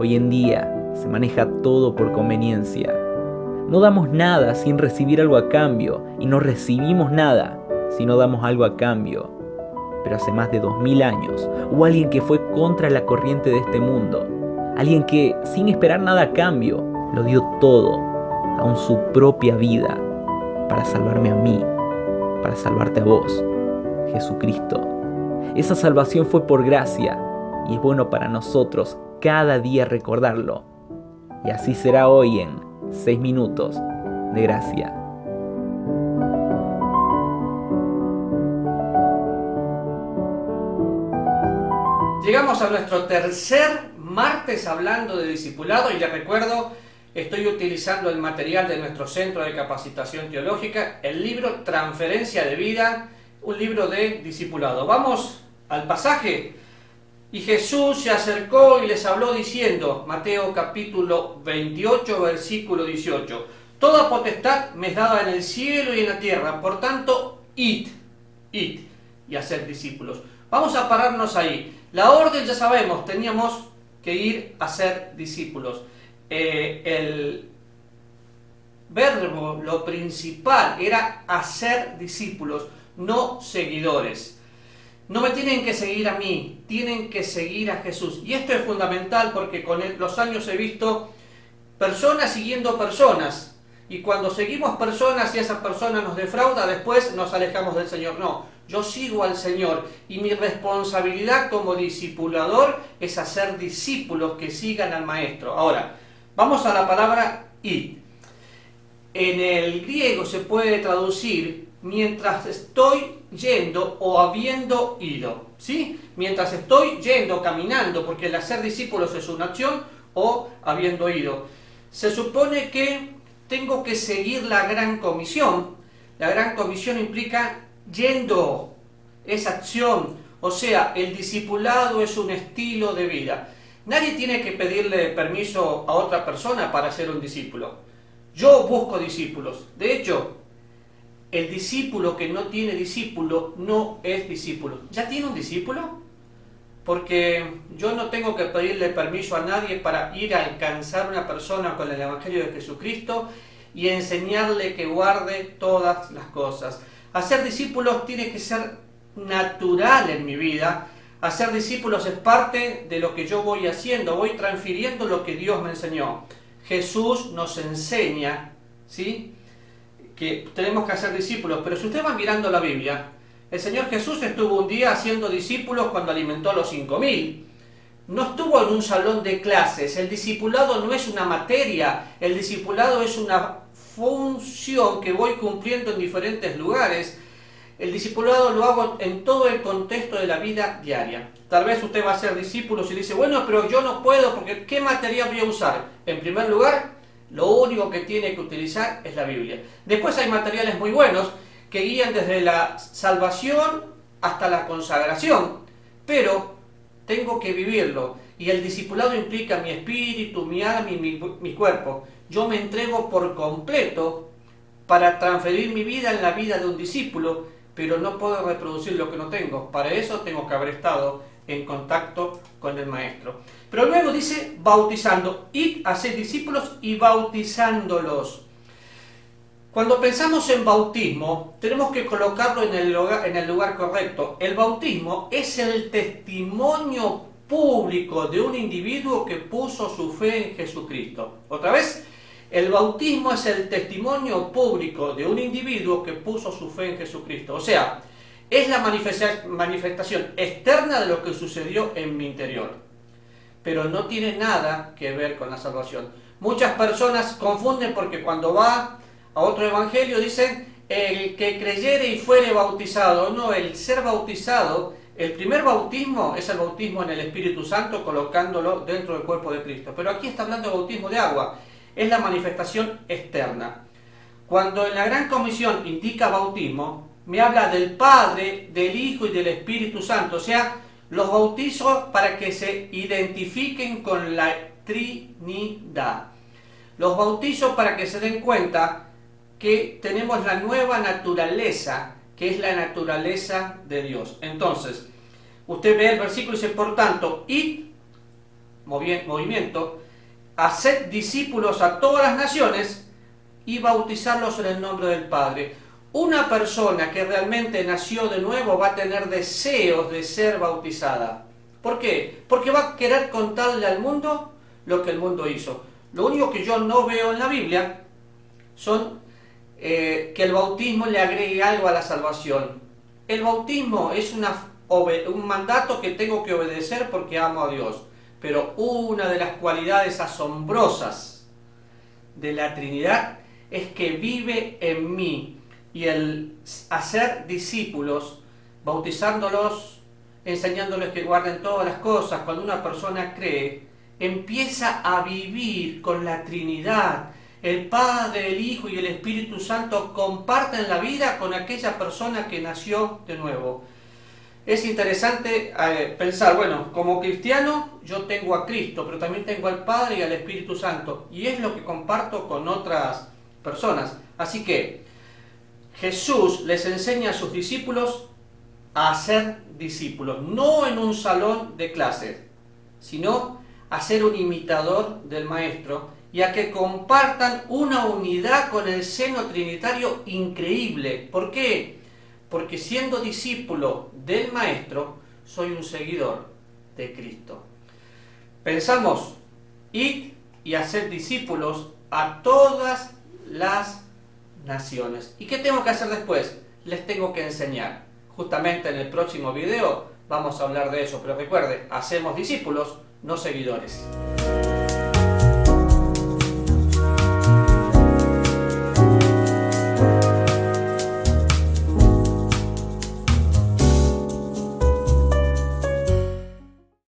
Hoy en día se maneja todo por conveniencia. No damos nada sin recibir algo a cambio y no recibimos nada si no damos algo a cambio. Pero hace más de dos mil años hubo alguien que fue contra la corriente de este mundo. Alguien que, sin esperar nada a cambio, lo dio todo, aun su propia vida, para salvarme a mí, para salvarte a vos, Jesucristo. Esa salvación fue por gracia y es bueno para nosotros cada día recordarlo. Y así será hoy en 6 minutos de gracia. Llegamos a nuestro tercer martes hablando de discipulado y les recuerdo, estoy utilizando el material de nuestro Centro de Capacitación Teológica, el libro Transferencia de Vida, un libro de discipulado. Vamos al pasaje. Y Jesús se acercó y les habló diciendo, Mateo capítulo 28, versículo 18, Toda potestad me es dada en el cielo y en la tierra, por tanto, id, id y hacer discípulos. Vamos a pararnos ahí. La orden ya sabemos, teníamos que ir a ser discípulos. Eh, el verbo, lo principal, era hacer discípulos, no seguidores. No me tienen que seguir a mí, tienen que seguir a Jesús. Y esto es fundamental porque con los años he visto personas siguiendo personas. Y cuando seguimos personas y esa persona nos defrauda, después nos alejamos del Señor. No, yo sigo al Señor y mi responsabilidad como discipulador es hacer discípulos que sigan al Maestro. Ahora, vamos a la palabra y. En el griego se puede traducir mientras estoy yendo o habiendo ido. ¿Sí? Mientras estoy yendo, caminando, porque el hacer discípulos es una acción, o habiendo ido. Se supone que tengo que seguir la gran comisión. La gran comisión implica yendo, es acción. O sea, el discipulado es un estilo de vida. Nadie tiene que pedirle permiso a otra persona para ser un discípulo. Yo busco discípulos. De hecho, el discípulo que no tiene discípulo no es discípulo. ¿Ya tiene un discípulo? Porque yo no tengo que pedirle permiso a nadie para ir a alcanzar una persona con el Evangelio de Jesucristo y enseñarle que guarde todas las cosas. Hacer discípulos tiene que ser natural en mi vida. Hacer discípulos es parte de lo que yo voy haciendo, voy transfiriendo lo que Dios me enseñó. Jesús nos enseña, ¿sí? Que tenemos que hacer discípulos, pero si usted va mirando la Biblia, el Señor Jesús estuvo un día haciendo discípulos cuando alimentó a los cinco mil. No estuvo en un salón de clases. El discipulado no es una materia, el discipulado es una función que voy cumpliendo en diferentes lugares. El discipulado lo hago en todo el contexto de la vida diaria. Tal vez usted va a ser discípulo y dice, bueno, pero yo no puedo porque ¿qué materia voy a usar? En primer lugar, lo único que tiene que utilizar es la Biblia. Después hay materiales muy buenos que guían desde la salvación hasta la consagración, pero tengo que vivirlo. Y el discipulado implica mi espíritu, mi alma y mi, cuerpo. Yo me entrego por completo para transferir mi vida en la vida de un discípulo, pero no puedo reproducir lo que no tengo. Para eso tengo que haber estado en contacto con el Maestro. Pero luego dice bautizando, id a ser discípulos y bautizándolos. Cuando pensamos en bautismo, tenemos que colocarlo en el, lugar, en el lugar correcto. El bautismo es el testimonio público de un individuo que puso su fe en Jesucristo. Otra vez, el bautismo es el testimonio público de un individuo que puso su fe en Jesucristo. O sea, es la manifestación externa de lo que sucedió en mi interior, pero no tiene nada que ver con la salvación. Muchas personas confunden porque cuando va a otro evangelio dicen el que creyere y fuere bautizado. No, el ser bautizado, el primer bautismo es el bautismo en el Espíritu Santo colocándolo dentro del cuerpo de Cristo. Pero aquí está hablando de bautismo de agua, es la manifestación externa. Cuando en la Gran Comisión indica bautismo, me habla del Padre, del Hijo y del Espíritu Santo. O sea, los bautizos para que se identifiquen con la Trinidad. Los bautizos para que se den cuenta que tenemos la nueva naturaleza, que es la naturaleza de Dios. Entonces, usted ve el versículo y dice, por tanto, id movimiento, hacer discípulos a todas las naciones y bautizarlos en el nombre del Padre. Una persona que realmente nació de nuevo va a tener deseos de ser bautizada. ¿Por qué? Porque va a querer contarle al mundo lo que el mundo hizo. Lo único que yo no veo en la Biblia son eh, que el bautismo le agregue algo a la salvación. El bautismo es un mandato que tengo que obedecer porque amo a Dios. Pero una de las cualidades asombrosas de la Trinidad es que vive en mí y el hacer discípulos, bautizándolos, enseñándoles que guarden todas las cosas, cuando una persona cree, empieza a vivir con la Trinidad. El Padre, el Hijo y el Espíritu Santo comparten la vida con aquella persona que nació de nuevo. Es interesante eh, pensar, bueno, como cristiano yo tengo a Cristo, pero también tengo al Padre y al Espíritu Santo. Y es lo que comparto con otras personas. Así que Jesús les enseña a sus discípulos a ser discípulos, no en un salón de clases, sino a ser un imitador del Maestro y a que compartan una unidad con el seno trinitario increíble. ¿Por qué? Porque siendo discípulo del Maestro, soy un seguidor de Cristo. Pensamos, ir y hacer discípulos a todas las naciones. ¿Y qué tengo que hacer después? Les tengo que enseñar. Justamente en el próximo video vamos a hablar de eso, pero recuerde, hacemos discípulos, no seguidores.